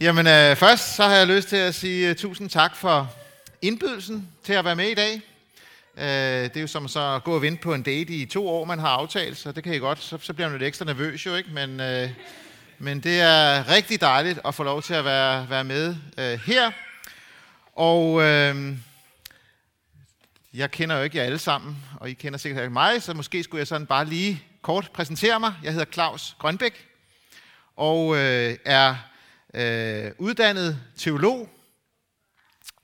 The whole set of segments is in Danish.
Jamen øh, først så har jeg lyst til at sige uh, tusind tak for indbydelsen til at være med i dag. Uh, det er jo som så at gå og vente på en date i to år, man har aftalt, så det kan I godt, så, så bliver man lidt ekstra nervøs jo, ikke? Men, uh, men det er rigtig dejligt at få lov til at være, være med uh, her. Og uh, jeg kender jo ikke jer alle sammen, og I kender sikkert ikke mig, så måske skulle jeg sådan bare lige kort præsentere mig. Jeg hedder Claus Grønbæk, og øh, er øh, uddannet teolog,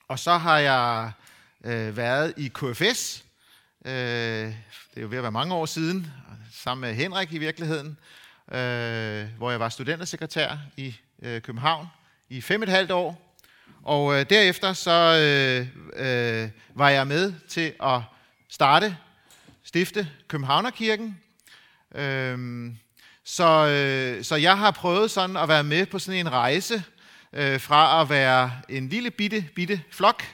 og så har jeg øh, været i KFS, øh, det er jo ved at være mange år siden, sammen med Henrik i virkeligheden, øh, hvor jeg var studentersekretær i øh, København i fem et halvt år. Og øh, derefter så øh, øh, var jeg med til at starte, stifte Københavnerkirken. Øh, så, øh, så jeg har prøvet sådan at være med på sådan en rejse øh, fra at være en lille bitte, bitte flok,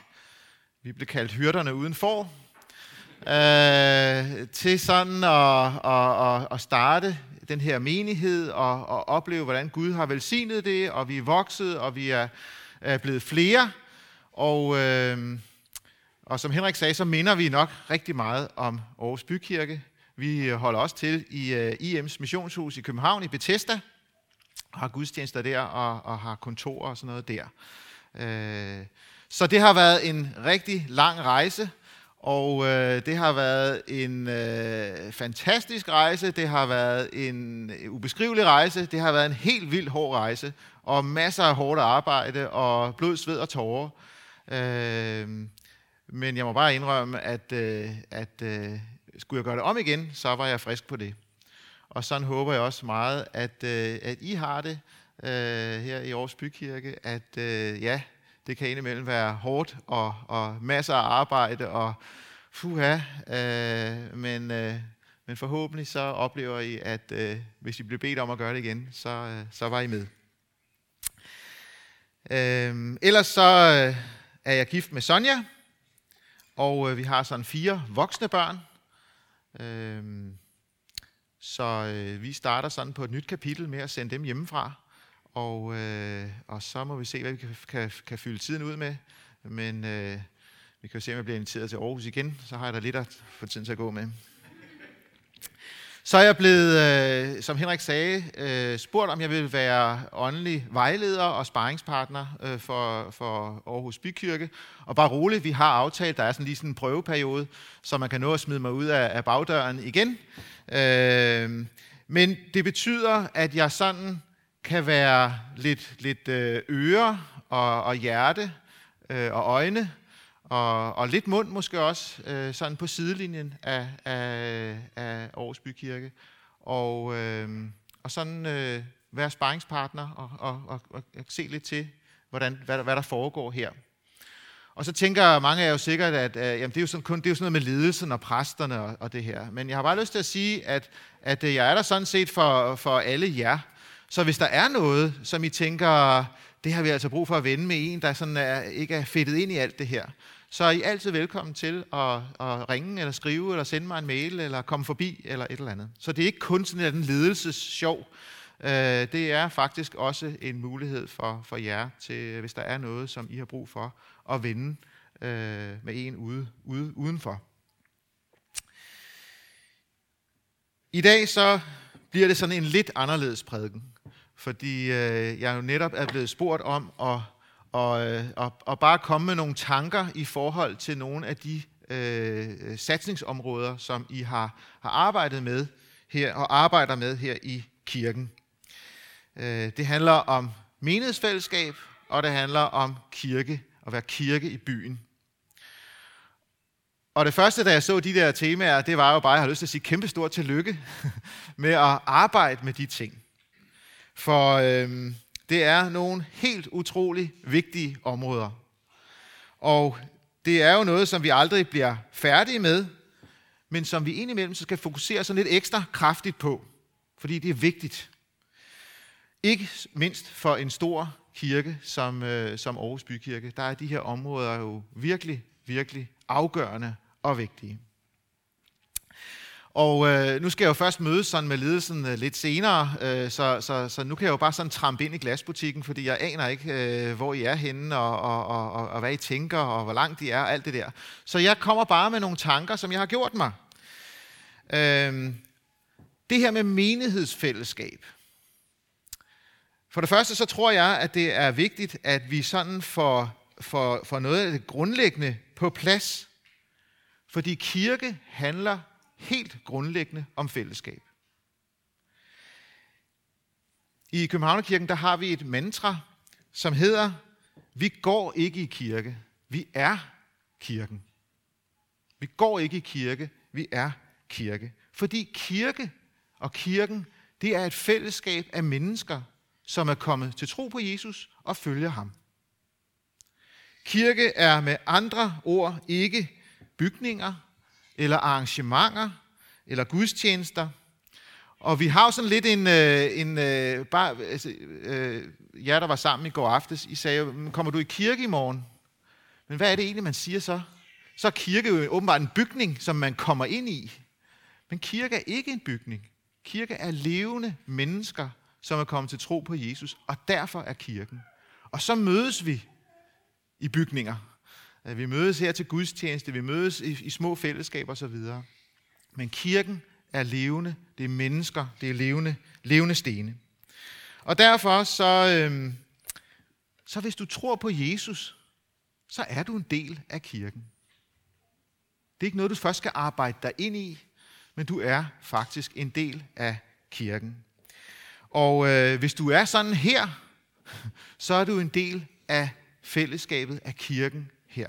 vi blev kaldt hyrderne uden for, øh, til sådan at, at, at, at starte den her menighed og, og opleve, hvordan Gud har velsignet det, og vi er vokset, og vi er, er blevet flere. Og, øh, og som Henrik sagde, så minder vi nok rigtig meget om Aarhus Bykirke. Vi holder også til i øh, uh, IM's missionshus i København i Bethesda, og har gudstjenester der og, og har kontorer og sådan noget der. Uh, så det har været en rigtig lang rejse, og uh, det har været en uh, fantastisk rejse, det har været en ubeskrivelig rejse, det har været en helt vild hård rejse, og masser af hårdt arbejde og blod, sved og tårer. Uh, men jeg må bare indrømme, at, uh, at uh, skulle jeg gøre det om igen, så var jeg frisk på det. Og sådan håber jeg også meget, at, øh, at I har det øh, her i Aarhus Bykirke, at øh, ja, det kan indimellem være hårdt og, og masser af arbejde og fuha, øh, men, øh, men forhåbentlig så oplever I, at øh, hvis I bliver bedt om at gøre det igen, så, øh, så var I med. Øh, ellers så øh, er jeg gift med Sonja, og øh, vi har sådan fire voksne børn, Øhm, så øh, vi starter sådan på et nyt kapitel med at sende dem hjemmefra, og, øh, og så må vi se, hvad vi kan, kan, kan fylde tiden ud med. Men øh, vi kan jo se, om jeg bliver inviteret til Aarhus igen, så har jeg da lidt at få tiden til at gå med. Så er jeg blevet, øh, som Henrik sagde, øh, spurgt, om jeg vil være åndelig vejleder og sparringspartner øh, for, for Aarhus Bykirke. Og bare roligt, vi har aftalt, der er sådan lige sådan en prøveperiode, så man kan nå at smide mig ud af, af bagdøren igen. Øh, men det betyder, at jeg sådan kan være lidt, lidt øh, øre og, og hjerte øh, og øjne og, og lidt mund måske også, øh, sådan på sidelinjen af, af, af Aarhus Bykirke. Og, øh, og sådan øh, være sparringspartner og, og, og, og se lidt til, hvordan, hvad, der, hvad der foregår her. Og så tænker mange af jer jo sikkert, at øh, jamen, det, er jo sådan, kun, det er jo sådan noget med ledelsen og præsterne og, og det her. Men jeg har bare lyst til at sige, at, at øh, jeg er der sådan set for, for alle jer. Så hvis der er noget, som I tænker, det har vi altså brug for at vende med en, der sådan er, ikke er fedtet ind i alt det her, så er I altid velkommen til at, at ringe, eller skrive, eller sende mig en mail, eller komme forbi, eller et eller andet. Så det er ikke kun sådan en ledelsessjov. Øh, det er faktisk også en mulighed for, for jer, til, hvis der er noget, som I har brug for at vende øh, med en ude, ude, udenfor. I dag så bliver det sådan en lidt anderledes prædiken, fordi øh, jeg jo netop er blevet spurgt om at og, øh, og, og bare komme med nogle tanker i forhold til nogle af de øh, øh satsningsområder, som I har, har arbejdet med her og arbejder med her i kirken. Øh, det handler om menighedsfællesskab, og det handler om kirke, at være kirke i byen. Og det første, da jeg så de der temaer, det var jo bare, at jeg har lyst til at sige kæmpe stort tillykke med at arbejde med de ting. For øh, det er nogle helt utrolig vigtige områder. Og det er jo noget, som vi aldrig bliver færdige med, men som vi indimellem så skal fokusere sådan lidt ekstra kraftigt på, fordi det er vigtigt. Ikke mindst for en stor kirke som, øh, som Aarhus Bykirke, der er de her områder jo virkelig, virkelig afgørende og vigtige. Og øh, nu skal jeg jo først mødes sådan med ledelsen øh, lidt senere, øh, så, så, så nu kan jeg jo bare sådan trampe ind i glasbutikken, fordi jeg aner ikke, øh, hvor I er henne, og, og, og, og, og hvad I tænker, og hvor langt de er, og alt det der. Så jeg kommer bare med nogle tanker, som jeg har gjort mig. Øh, det her med menighedsfællesskab. For det første så tror jeg, at det er vigtigt, at vi sådan får, får, får noget af det grundlæggende på plads. Fordi kirke handler helt grundlæggende om fællesskab. I Københavnerkirken der har vi et mantra, som hedder, vi går ikke i kirke, vi er kirken. Vi går ikke i kirke, vi er kirke. Fordi kirke og kirken, det er et fællesskab af mennesker, som er kommet til tro på Jesus og følger ham. Kirke er med andre ord ikke bygninger eller arrangementer eller gudstjenester. Og vi har jo sådan lidt en, øh, en øh, bare, altså, øh, jer der var sammen i går aftes, I sagde jo, kommer du i kirke i morgen? Men hvad er det egentlig, man siger så? Så er kirke jo åbenbart en bygning, som man kommer ind i. Men kirke er ikke en bygning. Kirke er levende mennesker, som er kommet til tro på Jesus, og derfor er kirken. Og så mødes vi i bygninger. Vi mødes her til gudstjeneste, vi mødes i, i små fællesskaber osv. Men kirken er levende, det er mennesker, det er levende, levende stene. Og derfor så, øhm, så hvis du tror på Jesus, så er du en del af kirken. Det er ikke noget, du først skal arbejde dig ind i, men du er faktisk en del af kirken. Og øh, hvis du er sådan her, så er du en del af fællesskabet af kirken her.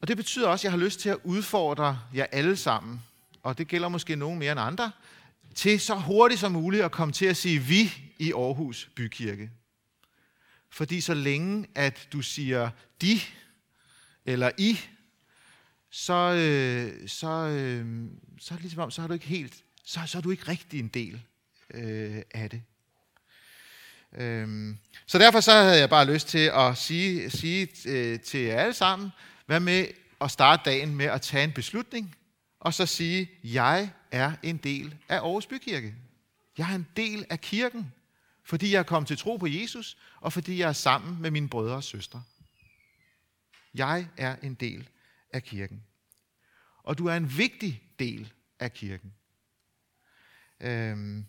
Og det betyder også, at jeg har lyst til at udfordre jer alle sammen, og det gælder måske nogen mere end andre, til så hurtigt som muligt at komme til at sige vi i Aarhus Bykirke. Fordi så længe at du siger de eller i, så, øh, så, øh, så er det ligesom om, så har du ikke helt, så, så er du ikke rigtig en del øh, af det. Øhm, så derfor så havde jeg bare lyst til at sige, sige øh, til jer alle sammen, hvad med at starte dagen med at tage en beslutning, og så sige, jeg er en del af Aarhus Bykirke. Jeg er en del af kirken, fordi jeg er kommet til tro på Jesus, og fordi jeg er sammen med mine brødre og søstre. Jeg er en del af kirken. Og du er en vigtig del af kirken. Øhm,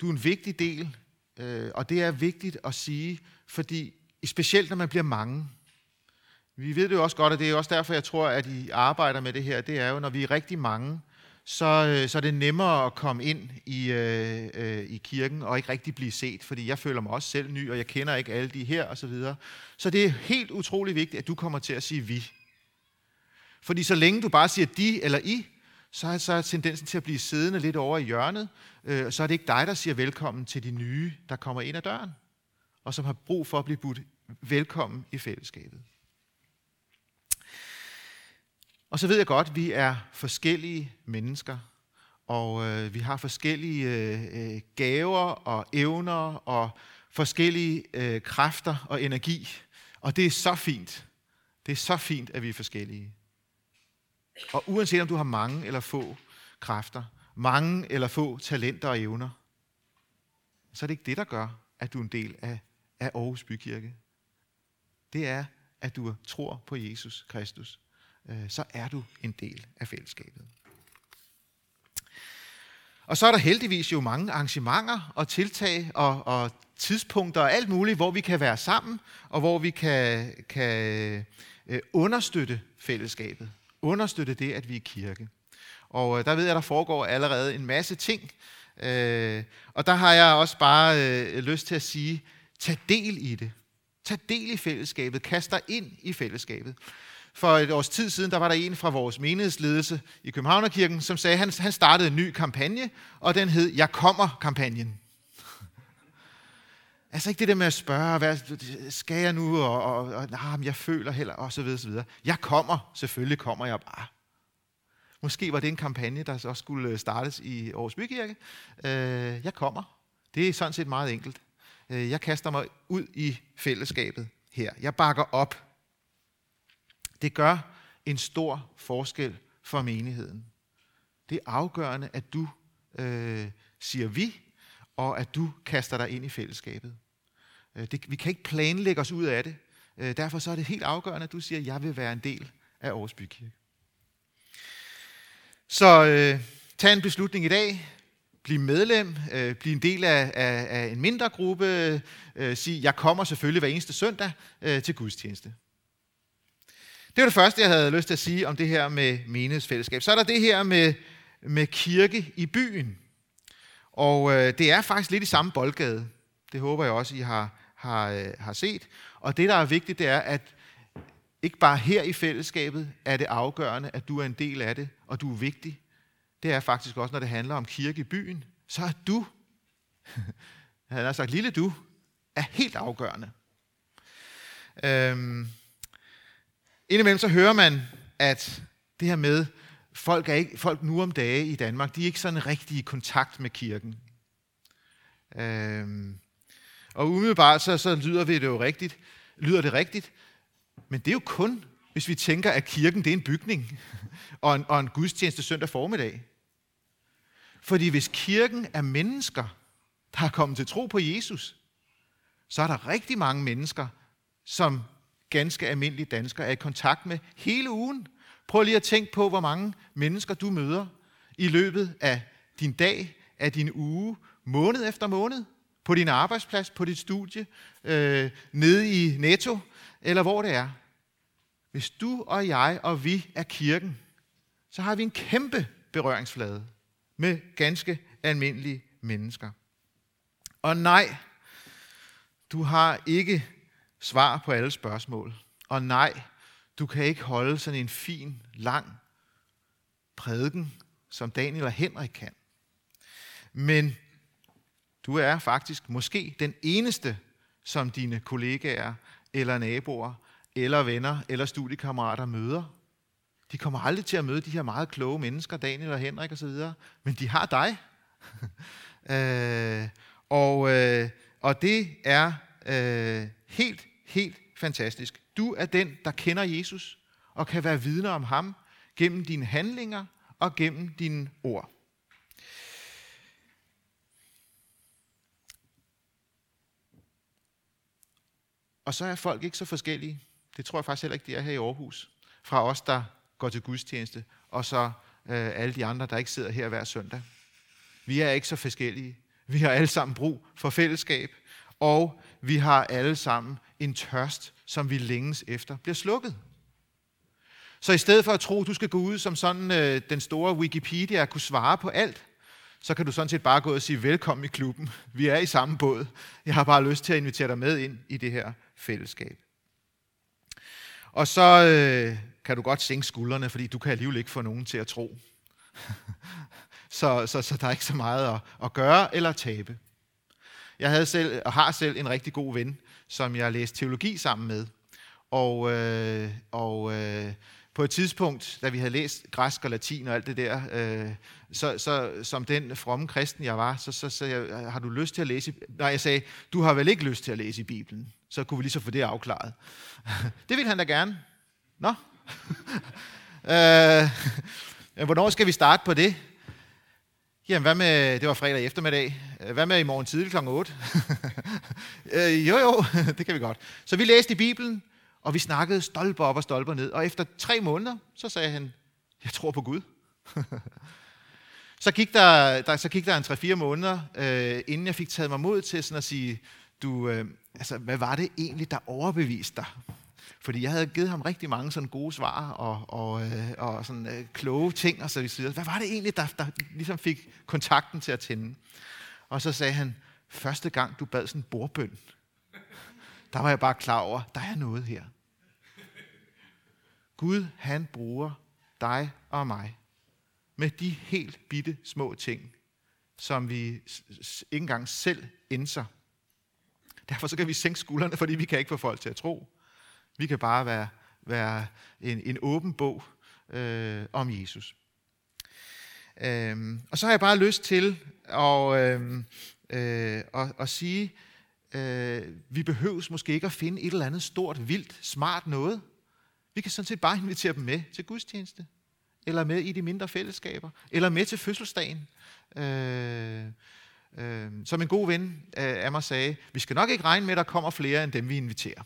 du er en vigtig del, øh, og det er vigtigt at sige, fordi specielt når man bliver mange. Vi ved det jo også godt, og det er også derfor, jeg tror, at I arbejder med det her. Det er jo, når vi er rigtig mange, så, øh, så er det nemmere at komme ind i, øh, øh, i kirken og ikke rigtig blive set, fordi jeg føler mig også selv ny, og jeg kender ikke alle de her osv. Så, videre. så det er helt utrolig vigtigt, at du kommer til at sige vi. Fordi så længe du bare siger de eller I, så er, så er tendensen til at blive siddende lidt over i hjørnet. Øh, så er det ikke dig, der siger velkommen til de nye, der kommer ind ad døren, og som har brug for at blive budt velkommen i fællesskabet. Og så ved jeg godt, at vi er forskellige mennesker, og øh, vi har forskellige øh, øh, gaver og evner og forskellige øh, kræfter og energi. Og det er så fint. Det er så fint, at vi er forskellige. Og uanset om du har mange eller få kræfter, mange eller få talenter og evner, så er det ikke det, der gør, at du er en del af, af Aarhus Bykirke. Det er, at du tror på Jesus Kristus. Øh, så er du en del af fællesskabet. Og så er der heldigvis jo mange arrangementer og tiltag og, og tidspunkter og alt muligt, hvor vi kan være sammen, og hvor vi kan, kan øh, understøtte fællesskabet understøtte det, at vi er kirke. Og øh, der ved jeg, der foregår allerede en masse ting. Øh, og der har jeg også bare øh, lyst til at sige, tag del i det. Tag del i fællesskabet. Kast dig ind i fællesskabet. For et års tid siden, der var der en fra vores menighedsledelse i Københavnerkirken, som sagde, at han, han startede en ny kampagne, og den hed Jeg kommer-kampagnen. Altså ikke det der med at spørge, hvad skal jeg nu, og, og, og nah, jeg føler heller, og så videre, så videre. Jeg kommer, selvfølgelig kommer jeg bare. Måske var det en kampagne, der også skulle øh, startes i Aarhus Bykirke. Øh, jeg kommer. Det er sådan set meget enkelt. Øh, jeg kaster mig ud i fællesskabet her. Jeg bakker op. Det gør, en stor forskel for menigheden. Det er afgørende, at du øh, siger vi, og at du kaster dig ind i fællesskabet. Øh, det, vi kan ikke planlægge os ud af det. Øh, derfor så er det helt afgørende, at du siger, at jeg vil være en del af Aarhus Bykirke. Så øh, tag en beslutning i dag. Bliv medlem. Øh, bliv en del af, af, af en mindre gruppe. Øh, sig, jeg kommer selvfølgelig hver eneste søndag øh, til gudstjeneste. Det var det første, jeg havde lyst til at sige om det her med menighedsfællesskab. Så er der det her med, med kirke i byen. Og øh, det er faktisk lidt i samme boldgade. Det håber jeg også, I har, har, øh, har set. Og det, der er vigtigt, det er, at ikke bare her i fællesskabet er det afgørende, at du er en del af det, og du er vigtig. Det er faktisk også, når det handler om kirke i byen. Så er du, han har sagt lille du, er helt afgørende. Øhm, indimellem så hører man, at det her med, folk, er ikke, folk nu om dage i Danmark, de er ikke sådan rigtig i kontakt med kirken. Øhm, og umiddelbart så, så lyder vi det jo rigtigt, lyder det rigtigt, men det er jo kun, hvis vi tænker, at kirken det er en bygning og en, og en gudstjeneste søndag formiddag. Fordi hvis kirken er mennesker, der er kommet til tro på Jesus, så er der rigtig mange mennesker, som ganske almindelige danskere er i kontakt med hele ugen. Prøv lige at tænke på, hvor mange mennesker du møder i løbet af din dag, af din uge, måned efter måned, på din arbejdsplads, på dit studie, øh, nede i Netto, eller hvor det er. Hvis du og jeg og vi er kirken, så har vi en kæmpe berøringsflade med ganske almindelige mennesker. Og nej, du har ikke svar på alle spørgsmål. Og nej, du kan ikke holde sådan en fin, lang prædiken, som Daniel og Henrik kan. Men du er faktisk måske den eneste, som dine kollegaer eller naboer eller venner eller studiekammerater møder. De kommer aldrig til at møde de her meget kloge mennesker, Daniel og Henrik osv., men de har dig. øh, og, øh, og det er øh, helt, helt fantastisk. Du er den, der kender Jesus og kan være vidne om ham gennem dine handlinger og gennem dine ord. Og så er folk ikke så forskellige. Det tror jeg faktisk heller ikke, de er her i Aarhus. Fra os, der går til gudstjeneste, og så øh, alle de andre, der ikke sidder her hver søndag. Vi er ikke så forskellige. Vi har alle sammen brug for fællesskab, og vi har alle sammen en tørst, som vi længes efter bliver slukket. Så i stedet for at tro, at du skal gå ud som sådan øh, den store Wikipedia og kunne svare på alt, så kan du sådan set bare gå og sige velkommen i klubben. Vi er i samme båd. Jeg har bare lyst til at invitere dig med ind i det her fællesskab. Og så øh, kan du godt sænke skuldrene, fordi du kan alligevel ikke få nogen til at tro. så, så, så der er ikke så meget at, at gøre eller tabe. Jeg havde selv, og har selv en rigtig god ven, som jeg læste teologi sammen med. Og, øh, og øh, på et tidspunkt, da vi havde læst græsk og latin og alt det der, øh, så, så som den fromme kristen jeg var, så, så så jeg, har du lyst til at læse? Nej, jeg sagde, du har vel ikke lyst til at læse i Bibelen? Så kunne vi lige så få det afklaret. det ville han da gerne. Nå. øh, hvornår skal vi starte på det? Jamen, hvad med, det var fredag eftermiddag. Hvad med i morgen tidlig kl. 8? øh, jo, jo, det kan vi godt. Så vi læste i Bibelen, og vi snakkede stolper op og stolper ned. Og efter tre måneder, så sagde han, jeg tror på Gud. så, gik der, der, så gik der en 3-4 måneder, øh, inden jeg fik taget mig mod til sådan at sige, du, øh, altså, hvad var det egentlig, der overbeviste dig? Fordi jeg havde givet ham rigtig mange sådan gode svar og, og, øh, og sådan, øh, kloge ting og så videre. Hvad var det egentlig, der, der ligesom fik kontakten til at tænde? Og så sagde han, første gang du bad sådan en bordbøn, der var jeg bare klar over, der er noget her. Gud, han bruger dig og mig med de helt bitte små ting, som vi ikke engang selv indser. Derfor så kan vi sænke skuldrene, fordi vi kan ikke få folk til at tro. Vi kan bare være, være en, en åben bog øh, om Jesus. Øhm, og så har jeg bare lyst til at, øh, øh, at, at sige, øh, vi behøves måske ikke at finde et eller andet stort, vildt, smart noget. Vi kan sådan set bare invitere dem med til gudstjeneste, eller med i de mindre fællesskaber, eller med til fødselsdagen. Øh, øh, som en god ven øh, af mig sagde, vi skal nok ikke regne med, at der kommer flere end dem, vi inviterer.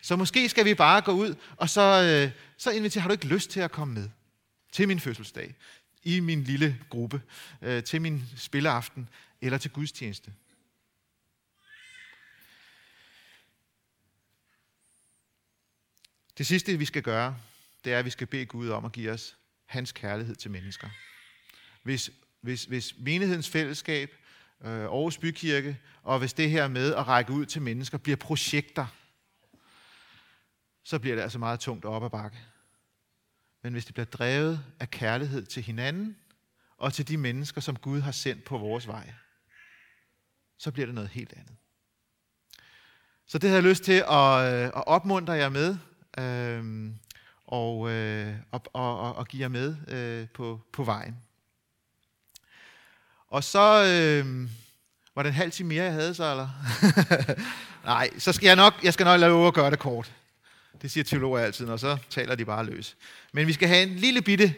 Så måske skal vi bare gå ud, og så, øh, så inviterer, har du ikke lyst til at komme med til min fødselsdag, i min lille gruppe, øh, til min spilleaften, eller til gudstjeneste. Det sidste, vi skal gøre, det er, at vi skal bede Gud om at give os hans kærlighed til mennesker. Hvis, hvis, hvis menighedens fællesskab, øh, Aarhus Bykirke, og hvis det her med at række ud til mennesker bliver projekter, så bliver det altså meget tungt op ad bakke. Men hvis det bliver drevet af kærlighed til hinanden, og til de mennesker, som Gud har sendt på vores vej, så bliver det noget helt andet. Så det har jeg lyst til at, øh, at opmuntre jer med, øhm, øh, og, øh, og, og, og give jer med øh, på, på vejen. Og så... Øh, var det en halv time mere, jeg havde så, eller? Nej, så skal jeg nok, jeg skal nok lade over at gøre det kort. Det siger teologer altid, og så taler de bare løs. Men vi skal have en lille bitte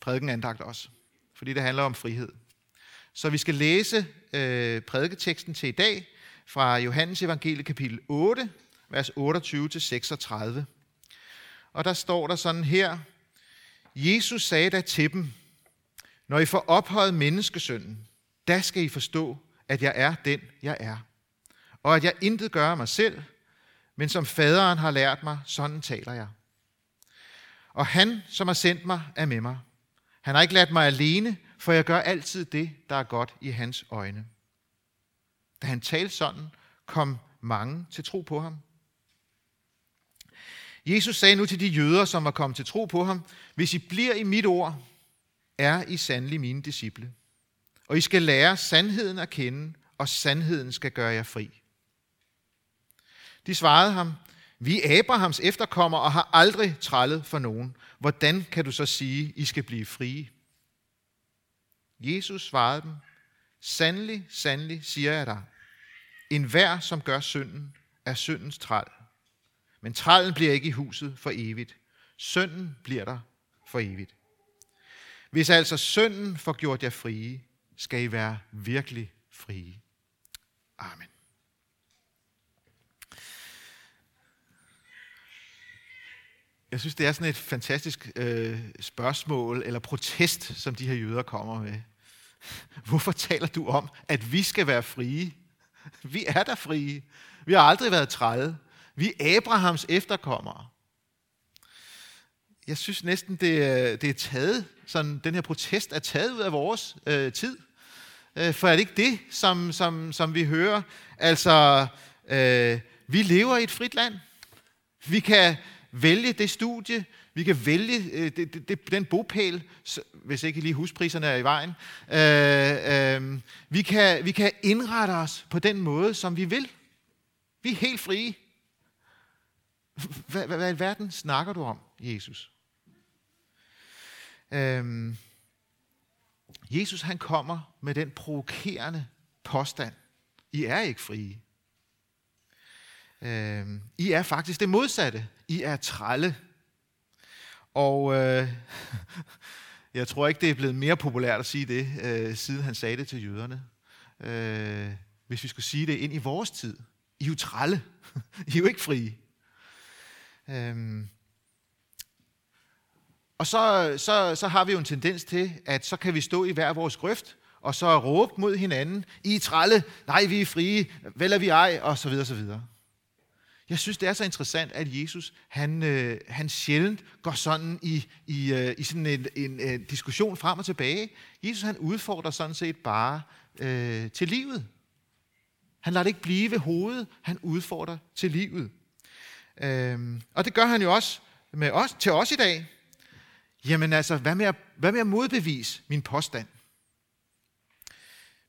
prædikenandagt også, fordi det handler om frihed. Så vi skal læse øh, prædiketeksten til i dag fra Johannes evangelie kapitel 8, vers 28-36. Og der står der sådan her, Jesus sagde da til dem, når I får ophøjet menneskesønnen, da skal I forstå, at jeg er den, jeg er. Og at jeg intet gør af mig selv, men som faderen har lært mig, sådan taler jeg. Og han, som har sendt mig, er med mig. Han har ikke ladt mig alene, for jeg gør altid det, der er godt i hans øjne. Da han talte sådan, kom mange til tro på ham. Jesus sagde nu til de jøder, som var kommet til tro på ham, hvis I bliver i mit ord, er I sandelig mine disciple. Og I skal lære sandheden at kende, og sandheden skal gøre jer fri. De svarede ham, vi er Abrahams efterkommer og har aldrig trællet for nogen. Hvordan kan du så sige, I skal blive frie? Jesus svarede dem, sandelig, sandelig siger jeg dig, en hver, som gør synden, er syndens træl. Men trællen bliver ikke i huset for evigt. Synden bliver der for evigt. Hvis altså synden får gjort jer frie, skal I være virkelig frie. Amen. Jeg synes, det er sådan et fantastisk øh, spørgsmål eller protest, som de her jøder kommer med. Hvorfor taler du om, at vi skal være frie? Vi er der frie. Vi har aldrig været træde. Vi er Abrahams efterkommere. Jeg synes næsten, det, det er taget, sådan, den her protest er taget ud af vores øh, tid. Øh, for er det ikke det, som, som, som vi hører? Altså, øh, vi lever i et frit land. Vi kan vælge det studie, vi kan vælge øh, det, det, den bopæl, hvis ikke lige huspriserne er i vejen. Øh, øh, vi, kan, vi kan indrette os på den måde, som vi vil. Vi er helt frie. Hvad, hvad, hvad i verden snakker du om, Jesus? Øh, Jesus han kommer med den provokerende påstand. I er ikke frie. Øh, I er faktisk det modsatte. I er trælle. Og øh, jeg tror ikke, det er blevet mere populært at sige det, øh, siden han sagde det til jøderne. Øh, hvis vi skulle sige det ind i vores tid. I er jo trælle. I er jo ikke frie. Øh, og så, så, så har vi jo en tendens til, at så kan vi stå i hver vores grøft, og så råbe mod hinanden, I er trælle, nej, vi er frie, vel er vi ej, og så videre, så videre. Jeg synes, det er så interessant, at Jesus, han, øh, han sjældent går sådan i, i, øh, i sådan en, en, en diskussion frem og tilbage. Jesus, han udfordrer sådan set bare øh, til livet. Han lader det ikke blive ved hovedet, han udfordrer til livet. Øhm, og det gør han jo også med os, til os i dag. Jamen altså, hvad med, at, hvad med at modbevise min påstand?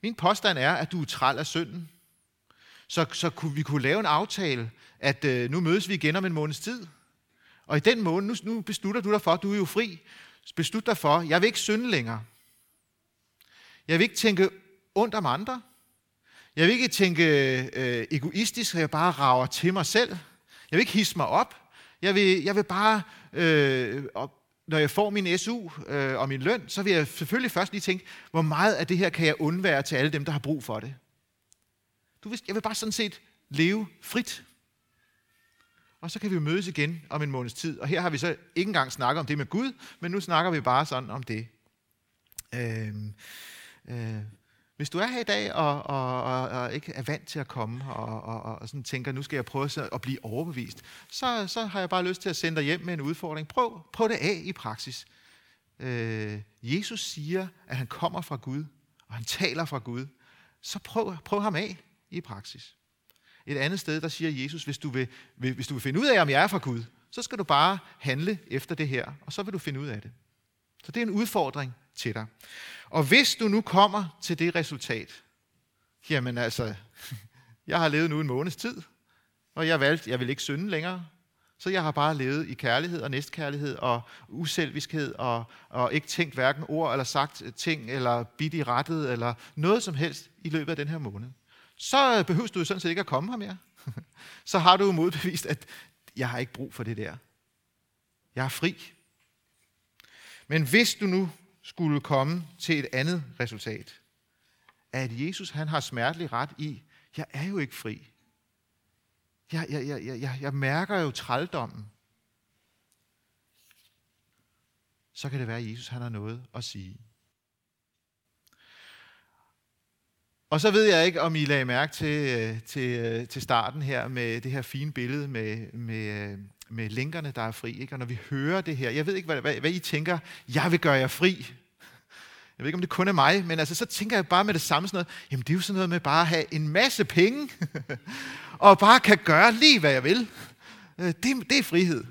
Min påstand er, at du er træl af synden. Så, så kunne vi kunne lave en aftale, at øh, nu mødes vi igen om en måneds tid. Og i den måned, nu, nu beslutter du dig for, du er jo fri. Beslut dig for, jeg vil ikke synde længere. Jeg vil ikke tænke ondt om andre. Jeg vil ikke tænke øh, egoistisk, at jeg bare rager til mig selv. Jeg vil ikke hisse mig op. Jeg vil, jeg vil bare, øh, og når jeg får min SU øh, og min løn, så vil jeg selvfølgelig først lige tænke, hvor meget af det her kan jeg undvære til alle dem, der har brug for det. Du vidste, jeg vil bare sådan set leve frit. Og så kan vi mødes igen om en måneds tid. Og her har vi så ikke engang snakket om det med Gud, men nu snakker vi bare sådan om det. Øhm, øh, hvis du er her i dag og, og, og, og ikke er vant til at komme og, og, og, og sådan tænker, nu skal jeg prøve at blive overbevist, så, så har jeg bare lyst til at sende dig hjem med en udfordring. Prøv, prøv det af i praksis. Øh, Jesus siger, at han kommer fra Gud, og han taler fra Gud. Så prøv, prøv ham af i praksis. Et andet sted, der siger Jesus, hvis du, vil, hvis du vil finde ud af, om jeg er fra Gud, så skal du bare handle efter det her, og så vil du finde ud af det. Så det er en udfordring til dig. Og hvis du nu kommer til det resultat, jamen altså, jeg har levet nu en måneds tid, og jeg valgte, jeg vil ikke synde længere, så jeg har bare levet i kærlighed og næstkærlighed og uselviskhed og, og ikke tænkt hverken ord eller sagt ting eller bidt i rettet eller noget som helst i løbet af den her måned. Så behøver du sådan set ikke at komme her mere. Så har du modbevist, at jeg har ikke brug for det der. Jeg er fri. Men hvis du nu skulle komme til et andet resultat. At Jesus han har smertelig ret i, jeg er jo ikke fri. Jeg, jeg, jeg, jeg, jeg mærker jo trældommen. Så kan det være, at Jesus han har noget at sige. Og så ved jeg ikke, om I lagde mærke til, øh, til, øh, til starten her med det her fine billede med, med, øh, med linkerne, der er fri. Ikke? Og når vi hører det her, jeg ved ikke, hvad, hvad, hvad I tænker, jeg vil gøre jer fri. Jeg ved ikke, om det kun er mig, men altså, så tænker jeg bare med det samme sådan noget, jamen det er jo sådan noget med bare at have en masse penge, og bare kan gøre lige, hvad jeg vil. Det, det er frihed.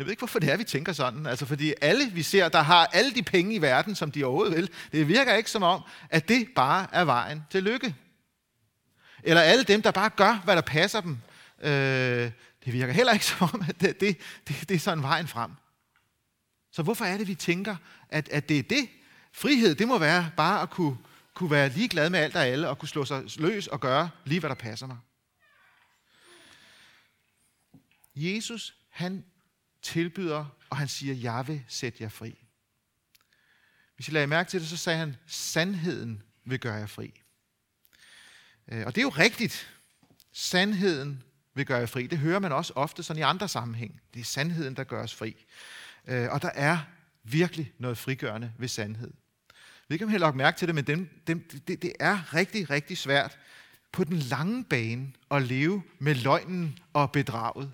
Jeg ved ikke, hvorfor det er, vi tænker sådan. Altså, fordi alle, vi ser, der har alle de penge i verden, som de overhovedet vil, det virker ikke som om, at det bare er vejen til lykke. Eller alle dem, der bare gør, hvad der passer dem. Øh, det virker heller ikke som om, at det, det, det, det er sådan vejen frem. Så hvorfor er det, vi tænker, at, at det er det? Frihed, det må være bare at kunne, kunne være ligeglad med alt og alle, og kunne slå sig løs og gøre lige, hvad der passer mig. Jesus, han tilbyder, og han siger, jeg vil sætte jer fri. Hvis I lader mærke til det, så sagde han, sandheden vil gøre jer fri. Øh, og det er jo rigtigt. Sandheden vil gøre jer fri. Det hører man også ofte sådan i andre sammenhæng. Det er sandheden, der gør os fri. Øh, og der er virkelig noget frigørende ved sandhed. Vi kan heller ikke, mærke til det, men dem, dem, det, det er rigtig, rigtig svært på den lange bane at leve med løgnen og bedraget.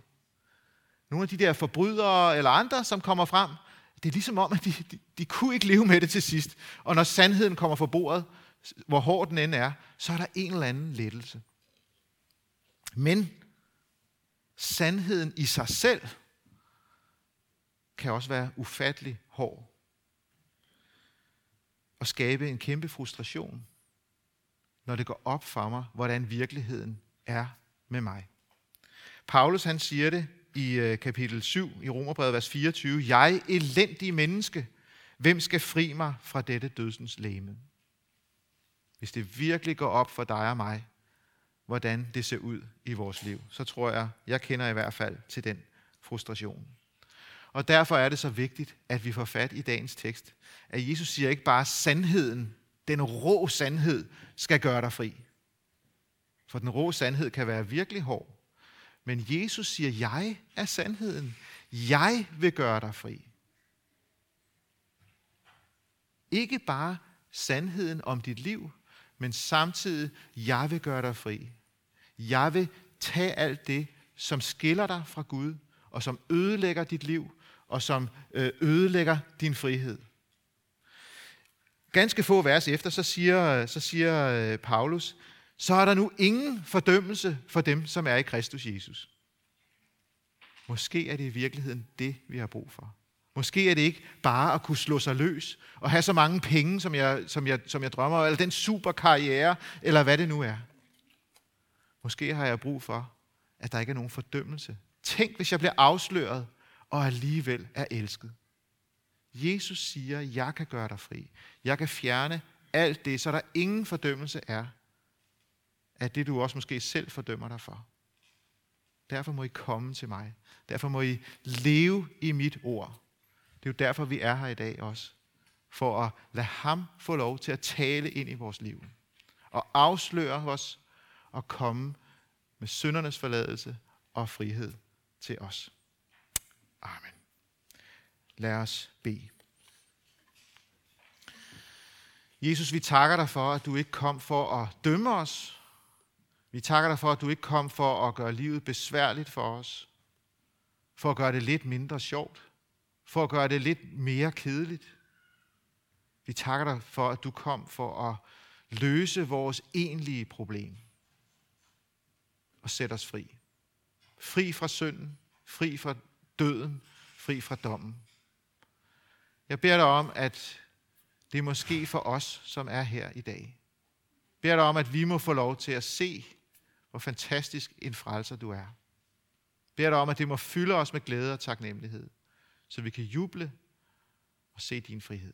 Nogle af de der forbrydere eller andre, som kommer frem, det er ligesom om, at de, de, de kunne ikke leve med det til sidst. Og når sandheden kommer for bordet, hvor hård den end er, så er der en eller anden lettelse. Men sandheden i sig selv kan også være ufattelig hård. Og skabe en kæmpe frustration, når det går op for mig, hvordan virkeligheden er med mig. Paulus han siger det i øh, kapitel 7 i Romerbrevet, vers 24. Jeg, elendig menneske, hvem skal fri mig fra dette dødsens læme? Hvis det virkelig går op for dig og mig, hvordan det ser ud i vores liv, så tror jeg, jeg kender i hvert fald til den frustration. Og derfor er det så vigtigt, at vi får fat i dagens tekst. At Jesus siger ikke bare, at sandheden, den rå sandhed, skal gøre dig fri. For den rå sandhed kan være virkelig hård. Men Jesus siger, jeg er sandheden. Jeg vil gøre dig fri. Ikke bare sandheden om dit liv, men samtidig, jeg vil gøre dig fri. Jeg vil tage alt det, som skiller dig fra Gud, og som ødelægger dit liv, og som øh, ødelægger din frihed. Ganske få vers efter, så siger, så siger øh, Paulus, så er der nu ingen fordømmelse for dem, som er i Kristus Jesus. Måske er det i virkeligheden det, vi har brug for. Måske er det ikke bare at kunne slå sig løs og have så mange penge, som jeg, som jeg, som jeg drømmer om, eller den super karriere, eller hvad det nu er. Måske har jeg brug for, at der ikke er nogen fordømmelse. Tænk, hvis jeg bliver afsløret og alligevel er elsket. Jesus siger, jeg kan gøre dig fri. Jeg kan fjerne alt det, så der ingen fordømmelse er af det, du også måske selv fordømmer dig for. Derfor må I komme til mig. Derfor må I leve i mit ord. Det er jo derfor, vi er her i dag også. For at lade ham få lov til at tale ind i vores liv. Og afsløre os og komme med syndernes forladelse og frihed til os. Amen. Lad os bede. Jesus, vi takker dig for, at du ikke kom for at dømme os. Vi takker dig for, at du ikke kom for at gøre livet besværligt for os. For at gøre det lidt mindre sjovt. For at gøre det lidt mere kedeligt. Vi takker dig for, at du kom for at løse vores egentlige problem. Og sætte os fri. Fri fra synden, fri fra døden, fri fra dommen. Jeg beder dig om, at det er måske for os, som er her i dag. Jeg beder dig om, at vi må få lov til at se, hvor fantastisk en frelser du er. Jeg dig om, at det må fylde os med glæde og taknemmelighed, så vi kan juble og se din frihed.